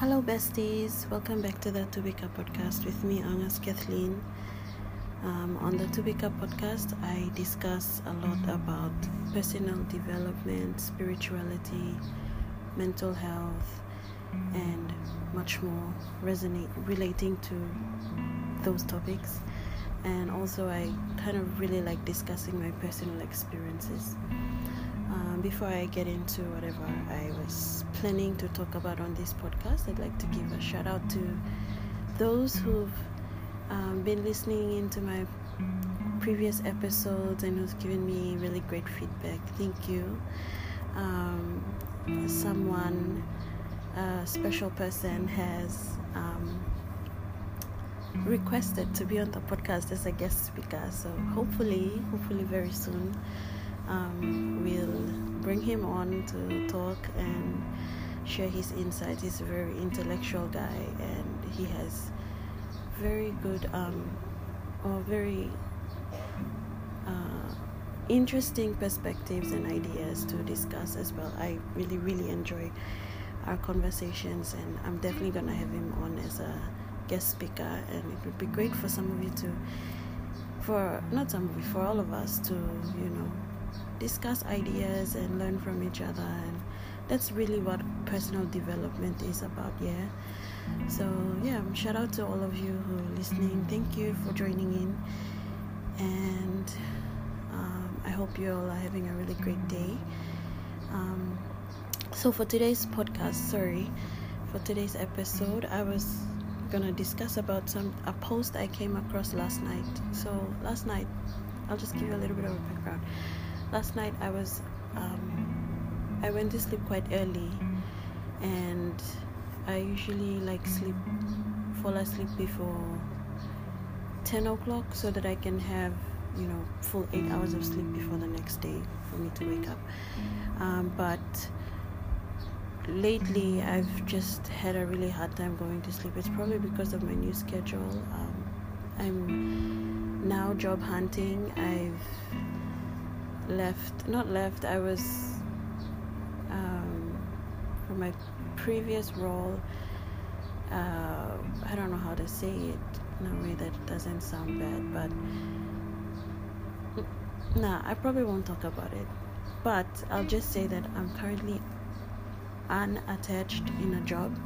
Hello, besties. Welcome back to the Tubika podcast with me, Angas Kathleen. Um, on the Tubika podcast, I discuss a lot about personal development, spirituality, mental health, and much more resonate relating to those topics. And also, I kind of really like discussing my personal experiences. Um, before I get into whatever I was planning to talk about on this podcast, I'd like to give a shout out to those who've um, been listening into my previous episodes and who's given me really great feedback. Thank you. Um, someone, a special person, has um, requested to be on the podcast as a guest speaker. So hopefully, hopefully, very soon um, we'll bring him on to talk and share his insights. He's a very intellectual guy and he has very good um, or very uh, interesting perspectives and ideas to discuss as well. I really, really enjoy our conversations and I'm definitely going to have him on as a guest speaker and it would be great for some of you to for not some of you for all of us to you know discuss ideas and learn from each other and that's really what personal development is about yeah. So yeah shout out to all of you who are listening. Thank you for joining in and um, i hope you all are having a really great day. Um, so for today's podcast sorry for today's episode i was gonna discuss about some a post i came across last night. So last night i'll just give you a little bit of a background last night I was um, I went to sleep quite early and I usually like sleep fall asleep before 10 o'clock so that I can have you know full eight hours of sleep before the next day for me to wake up. Um, but lately I've just had a really hard time going to sleep. It's probably because of my new schedule. Um, I'm now job hunting. I've left not left i was um, for my previous role uh, i don't know how to say it in a way that doesn't sound bad but nah i probably won't talk about it. But i'll just say that i'm currently unattached in a job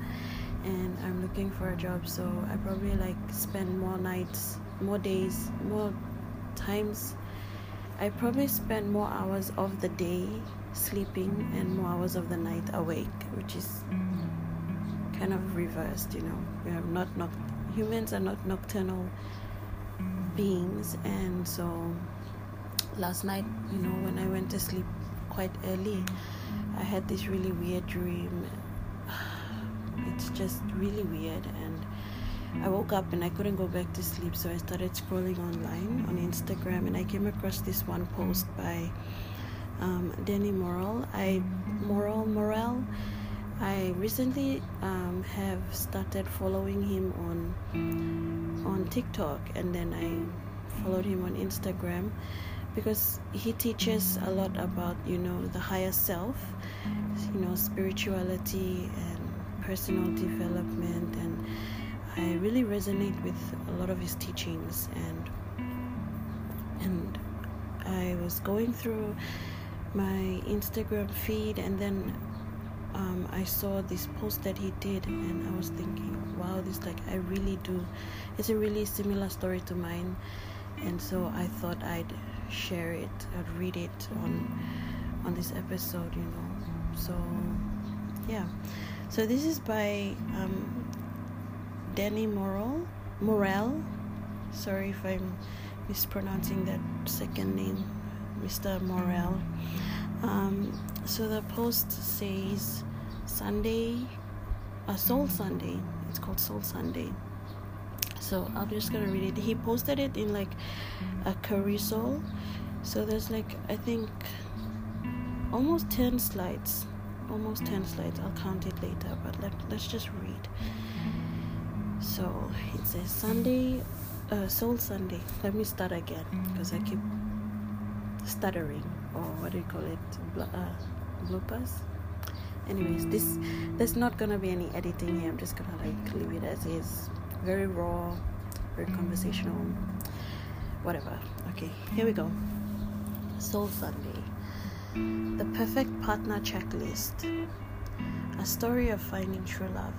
and i'm looking for a job so i probably like spend more nights more days more times I probably spend more hours of the day sleeping and more hours of the night awake, which is kind of reversed, you know. We are not noct- humans are not nocturnal beings, and so last night, you know, when I went to sleep quite early, I had this really weird dream. It's just really weird and I woke up and I couldn't go back to sleep, so I started scrolling online on Instagram and I came across this one post by um, Danny Morel. I Morel Morel. I recently um, have started following him on on TikTok, and then I followed him on Instagram because he teaches a lot about you know the higher self, you know spirituality and personal development and I really resonate with a lot of his teachings and and I was going through my Instagram feed and then um, I saw this post that he did and I was thinking wow this like I really do it's a really similar story to mine. And so I thought I'd share it I'd read it on on this episode you know. So yeah. So this is by um, Danny Morel. Morel. Sorry if I'm mispronouncing that second name, Mr. Morel. Um, so the post says Sunday, a uh, Soul Sunday. It's called Soul Sunday. So I'm just gonna read it. He posted it in like a carousel. So there's like I think almost ten slides. Almost ten slides. I'll count it later, but let, let's just read. So it says Sunday, uh, Soul Sunday. Let me start again because I keep stuttering or what do you call it? Bl- uh, bloopers. anyways this there's not gonna be any editing here. I'm just gonna like leave it as is. Very raw very conversational whatever. Okay here we go. Soul sunday. The perfect partner checklist. A story of finding true love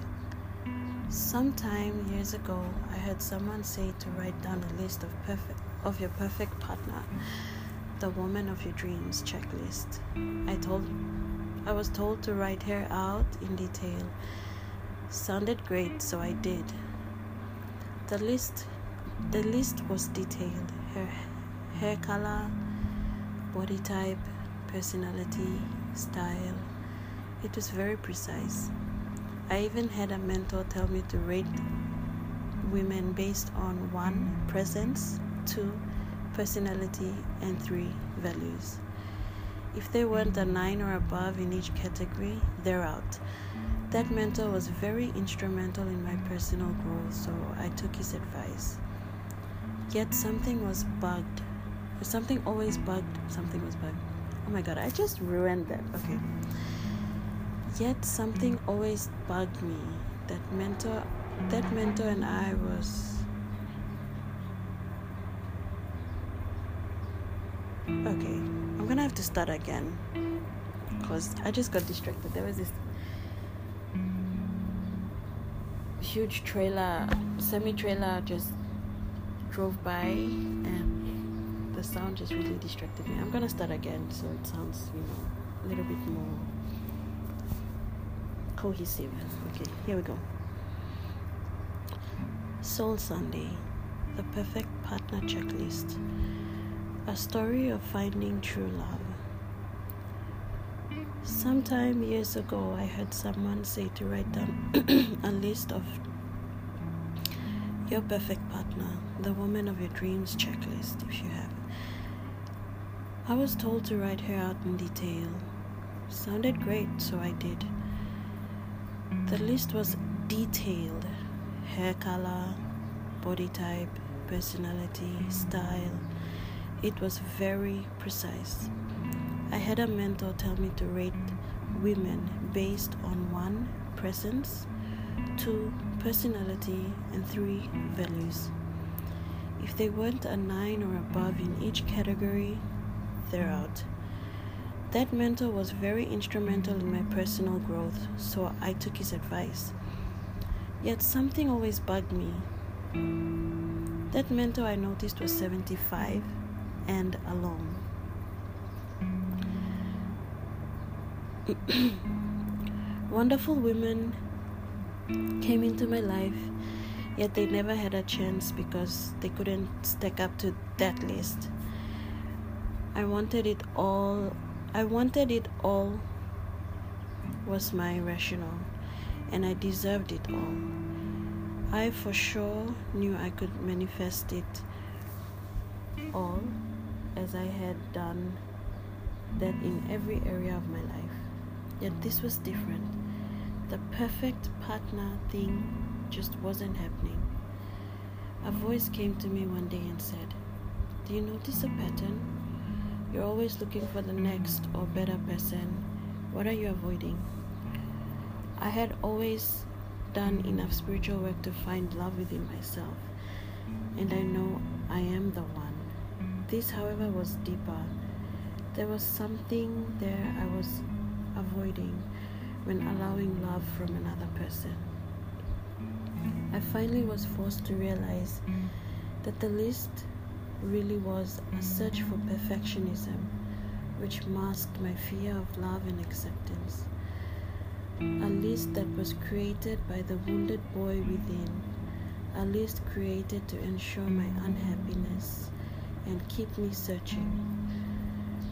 sometime years ago i heard someone say to write down a list of perfect of your perfect partner the woman of your dreams checklist i told I was told to write her out in detail. Sounded great, so I did. The list the list was detailed. Her hair color, body type, personality, style. It was very precise. I even had a mentor tell me to rate women based on one, presence, two, personality, and three, values. If they weren't a 9 or above in each category, they're out. That mentor was very instrumental in my personal growth, so I took his advice. Yet something was bugged. Something always bugged. Something was bugged. Oh my god, I just ruined that. Okay. Yet something always bugged me. That mentor that mentor and I was Okay, I'm gonna have to start again because I just got distracted. There was this huge trailer, semi trailer just drove by and the sound just really distracted me. I'm gonna start again so it sounds, you know, a little bit more cohesive. Okay, here we go. Soul Sunday, the perfect partner checklist. A story of finding true love. Sometime years ago, I heard someone say to write down a list of your perfect partner, the woman of your dreams checklist, if you have. I was told to write her out in detail. Sounded great, so I did. The list was detailed hair color, body type, personality, style it was very precise. I had a mentor tell me to rate women based on one, presence, two, personality, and three, values. If they weren't a nine or above in each category, they're out. That mentor was very instrumental in my personal growth, so I took his advice. Yet something always bugged me. That mentor I noticed was 75 and alone. Wonderful women came into my life, yet they never had a chance because they couldn't stack up to that list. I wanted it all. I wanted it all was my rationale, and I deserved it all. I for sure knew I could manifest it all as I had done that in every area of my life. Yet this was different. The perfect partner thing just wasn't happening. A voice came to me one day and said, Do you notice a pattern? You're always looking for the next or better person. What are you avoiding? I had always done enough spiritual work to find love within myself, and I know I am the one. This, however, was deeper. There was something there I was avoiding when allowing love from another person. I finally was forced to realize that the list really was a search for perfectionism, which masked my fear of love and acceptance. A list that was created by the wounded boy within, a list created to ensure my unhappiness and keep me searching.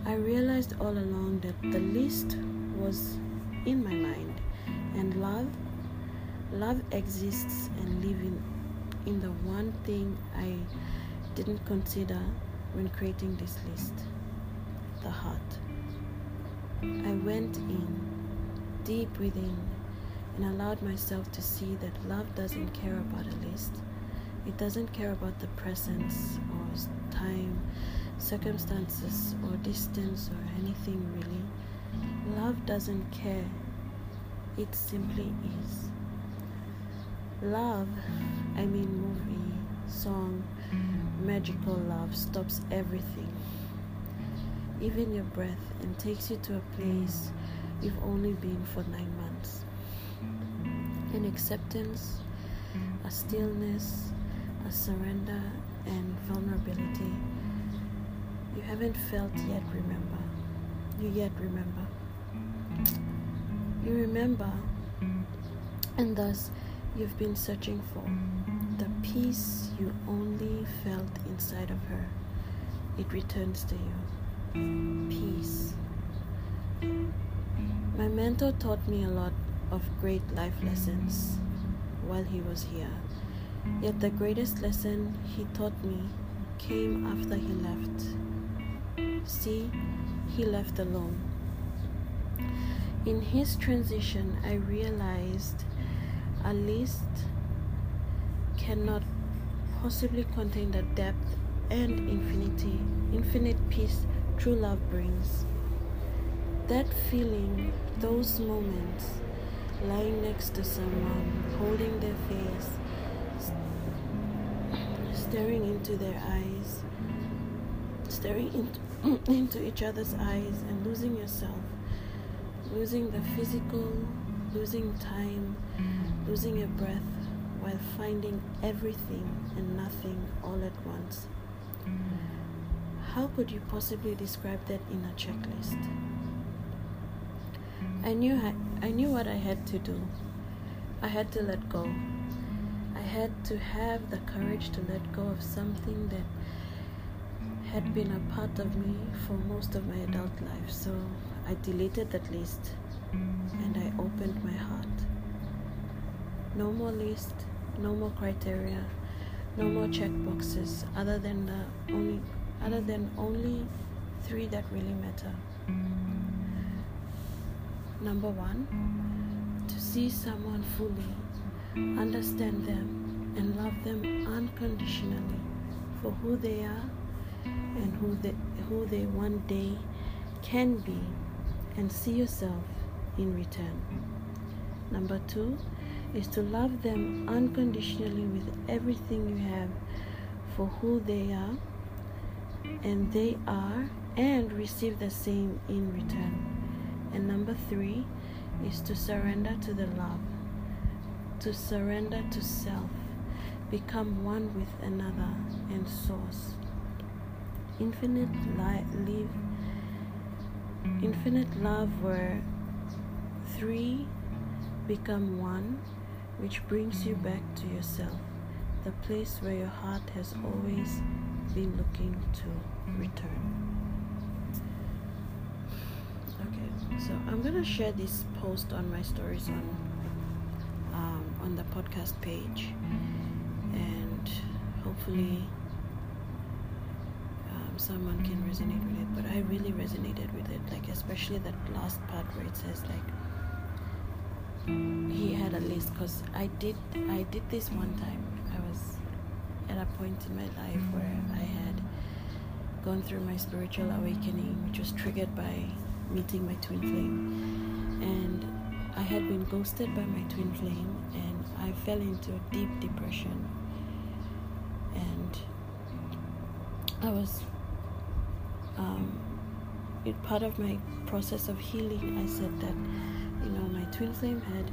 I realized all along that the list was in my mind, and love, love exists and living in the one thing I didn't consider when creating this list the heart. I went in, deep within, and allowed myself to see that love doesn't care about a list. It doesn't care about the presence or time, circumstances, or distance, or anything really. Love doesn't care It simply is. Love, I mean, movie, song, magical love stops everything, even your breath, and takes you to a place you've only been for nine months. An acceptance, a stillness, a surrender, and vulnerability you haven't felt yet, remember. You yet remember. You remember, and thus you've been searching for the peace you only felt inside of her. It returns to you. Peace. My mentor taught me a lot of great life lessons while he was here. Yet the greatest lesson he taught me came after he left. See, he left alone. In his transition, I realized at list cannot possibly contain the depth and infinity, infinite peace true love brings. That feeling, those moments, lying next to someone, holding their face, staring into their eyes, staring into, into each other's eyes, and losing yourself, losing the physical, losing time, losing your breath while finding everything and nothing all at once. How could you possibly describe that in a checklist? I knew I, I knew what I had to do. I had to let go. I had to have the courage to let go of something that had been a part of me for most of my adult life. So I deleted that list and I opened my heart. No more list, no more criteria, no more check boxes other than the only other than only three that really matter. Number one, to see someone fully, understand them, and love them unconditionally for who they are and who they, who they one day can be, and see yourself in return. Number two, is to love them unconditionally with everything you have for who they are and they are and receive the same in return. And number three is to surrender to the love, to surrender to self, become one with another and source. Infinite life, live, infinite love where three become one which brings you back to yourself, the place where your heart has always been looking to return. Okay, so I'm gonna share this post on my stories on um, on the podcast page, and hopefully um, someone can resonate with it. But I really resonated with it, like especially that last part where it says like he had a list because I did I did this one time. I was at a point in my life where I had gone through my spiritual awakening, which was triggered by meeting my twin flame, and I had been ghosted by my twin flame, and I fell into a deep depression, and I was. Um, part of my process of healing, I said that you know, my twin flame had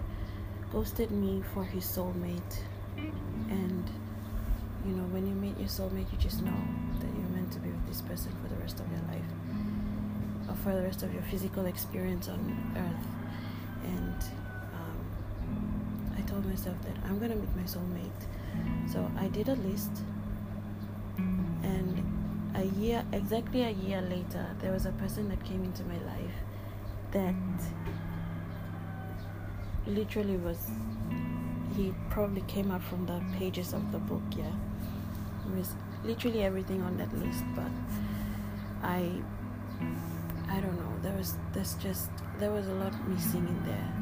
ghosted me for his soulmate. And, you know, when you meet your soulmate, you just know that you're meant to be with this person for the rest of your life, or for the rest of your physical experience on earth. And um, I told myself that I'm gonna meet my soulmate. So I did a list, and a year, exactly a year later, there was a person that came into my life that literally was he probably came out from the pages of the book yeah. It was literally everything on that list but i i don't know. There was there's just there was a lot missing in there.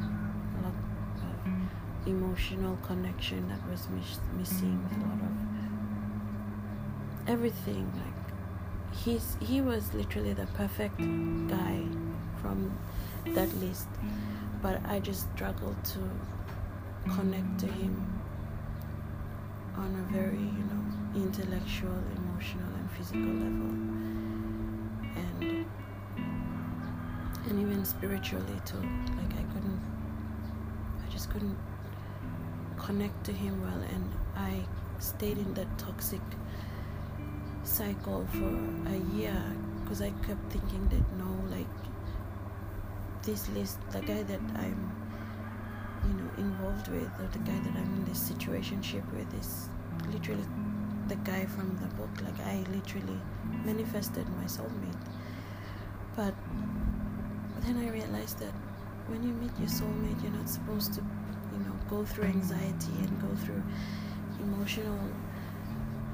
A lot of emotional connection that was miss, missing a lot of everything like he's he was literally the perfect guy from that list but I just struggled to connect to him on a very, you know, intellectual, emotional, and physical level, and and even spiritually too. Like I couldn't, I just couldn't connect to him well, and I stayed in that toxic cycle for a year because I kept thinking that no, like this list, the guy that I'm, you know, involved with, or the guy that I'm in this situationship with, is literally the guy from the book. Like I literally manifested my soulmate. But then I realized that when you meet your soulmate, you're not supposed to, you know, go through anxiety and go through emotional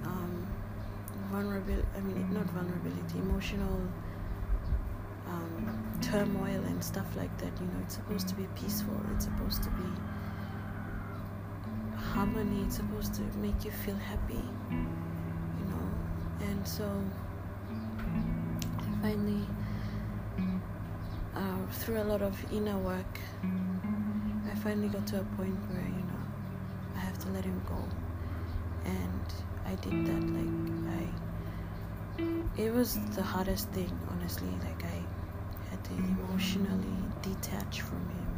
um, vulnerability. I mean, not vulnerability, emotional um, turmoil and stuff like that. You know, it's supposed to be peaceful. It's supposed to be harmony. It's supposed to make you feel happy. You know, and so finally, uh, through a lot of inner work, I finally got to a point where you know I have to let him go, and I did that. Like I, it was the hardest thing, honestly. Like I emotionally detach from him.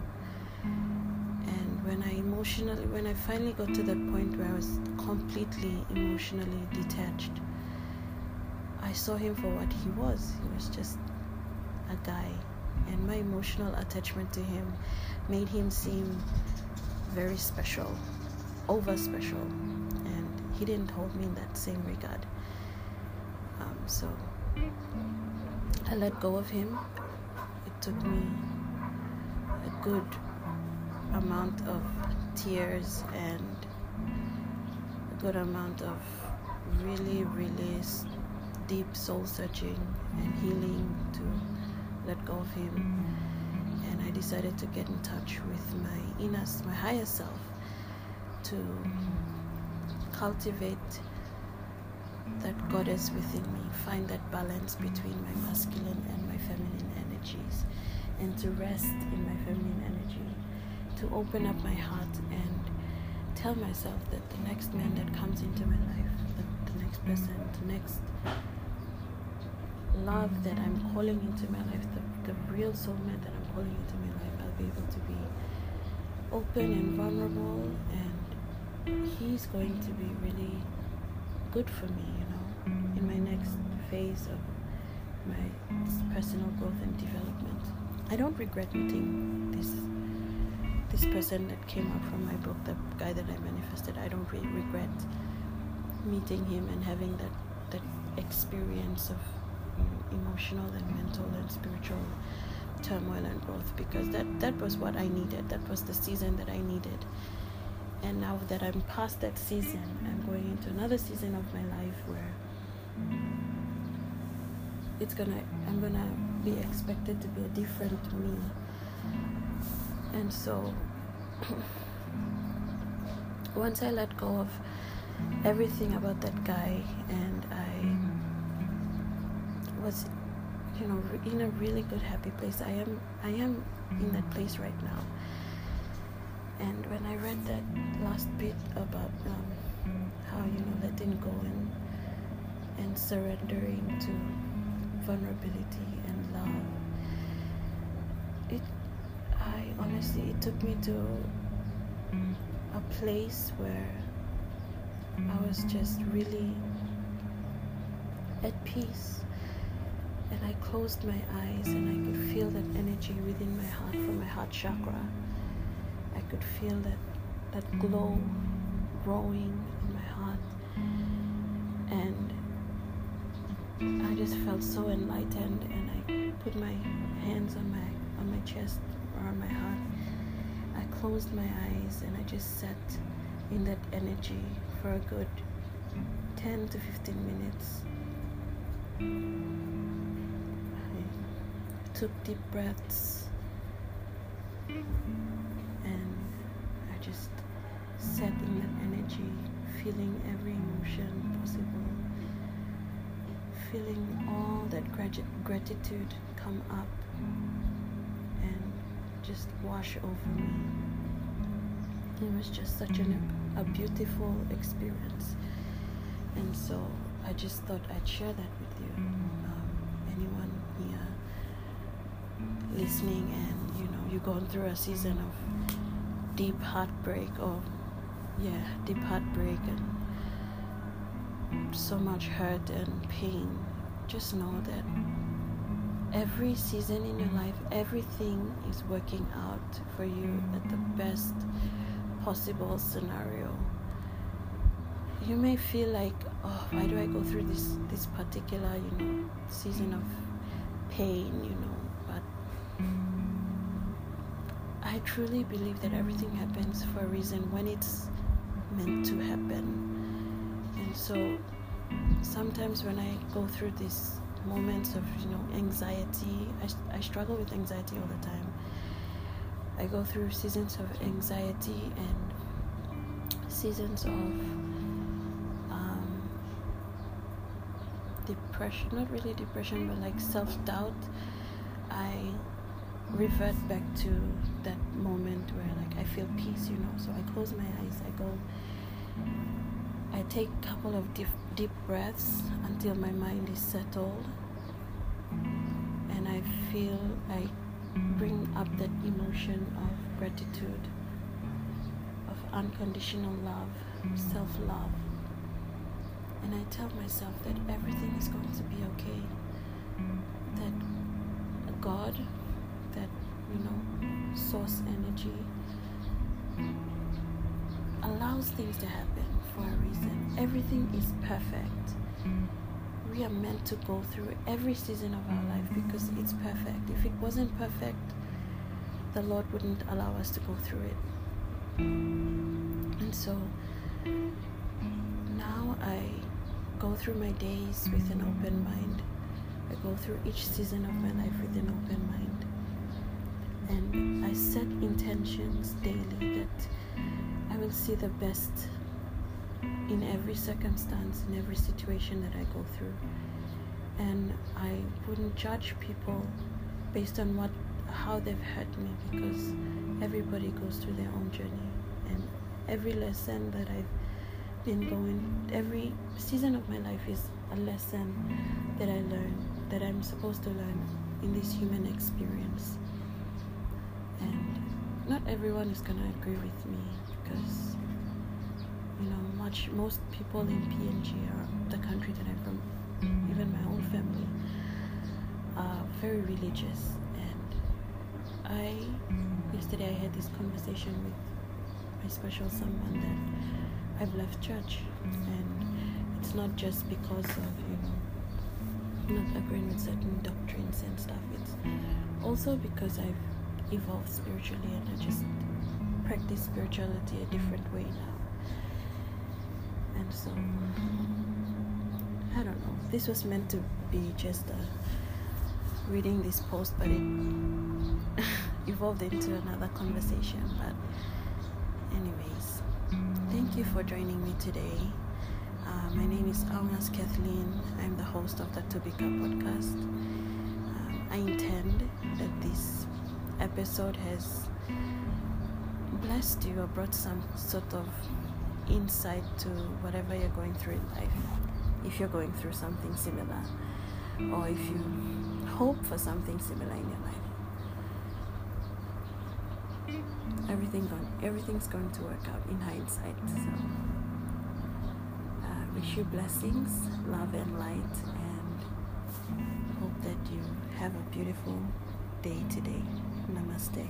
And when I emotionally, when I finally got to that point where I was completely emotionally detached, I saw him for what he was. He was just a guy. And my emotional attachment to him made him seem very special, over special. And he didn't hold me in that same regard. Um, so I let go of him took me a good amount of tears and a good amount of really, really deep soul searching and healing to let go of him. And I decided to get in touch with my inner, my higher self to cultivate that goddess within me, find that balance between my masculine and my feminine and to rest in my feminine energy, to open up my heart and tell myself that the next man that comes into my life, the, the next person, the next love that I'm calling into my life, the, the real soulmate that I'm calling into my life, I'll be able to be open and vulnerable and he's going to be really good for me, you know, in my next phase of my personal growth and development. I don't regret meeting this this person that came out from my book, the guy that I manifested. I don't really regret meeting him and having that that experience of emotional and mental and spiritual turmoil and growth because that that was what I needed. That was the season that I needed. And now that I'm past that season, I'm going into another season of my life where it's gonna I'm gonna be expected to be a different me. And so once I let go of everything about that guy and I was you know in a really good happy place I am I am in that place right now and when I read that last bit about um, how you know letting go and and surrendering to vulnerability and love. It, I honestly, it took me to mm, a place where I was mm-hmm. just really at peace. And I closed my eyes and I could feel that energy within my heart from my heart chakra. I could feel that that glow mm-hmm. growing in my heart. And I just felt so enlightened and I put my hands on my on my chest or on my heart. Closed my eyes and I just sat in that energy for a good 10 to 15 minutes. I took deep breaths and I just sat in that energy, feeling every emotion possible feeling all that grat- gratitude come up and just wash over me. It was just such an, a beautiful experience. And so I just thought I'd share that with you. Um, anyone here listening and you know you're going through a season of deep heartbreak or yeah, deep heartbreak and so much hurt and pain, just know that every season in your life, everything is working out for you at the best possible scenario. You may feel like, oh, why do I go through this this particular, you know, season of pain, you know, but I truly believe that everything happens for a reason when it's meant to happen. And so sometimes when I go through these moments of you know anxiety, I, I struggle with anxiety all the time. I go through seasons of anxiety and seasons of um, depression, not really depression, but like self doubt. I revert back to that moment where like I feel peace, you know. So I close my eyes, I go I take a couple of deep, deep breaths until my mind is settled and I feel I bring up that emotion of gratitude, of unconditional love, self love. And I tell myself that everything is going to be okay. That God, that, you know, source energy allows things to happen for a reason. Everything is perfect. We are meant to go through every season of our life because it's perfect. If it wasn't perfect, the Lord wouldn't allow us to go through it. And so now I go through my days with an open mind. I go through each season of my life with an open mind. And I set intentions daily that I will see the best in every circumstance, in every situation that I go through. And I wouldn't judge people based on what how they've hurt me because everybody goes through their own journey and every lesson that I've been going every season of my life is a lesson that I learn that I'm supposed to learn in this human experience. And not everyone is gonna agree with me much most people in PNG or the country that I'm from, even my own family, are very religious. And I yesterday I had this conversation with my special someone that I've left church, and it's not just because of you know not agreeing with certain doctrines and stuff. It's also because I've evolved spiritually and I just practice spirituality a different way now. And so, I don't know. This was meant to be just a reading this post, but it evolved into another conversation. But, anyways, thank you for joining me today. Uh, my name is Almas Kathleen. I'm the host of the Tobika podcast. Um, I intend that this episode has blessed you or brought some sort of insight to whatever you're going through in life. If you're going through something similar, or if you hope for something similar in your life, everything going, everything's going to work out in hindsight. So, uh, wish you blessings, love, and light, and hope that you have a beautiful day today. Namaste.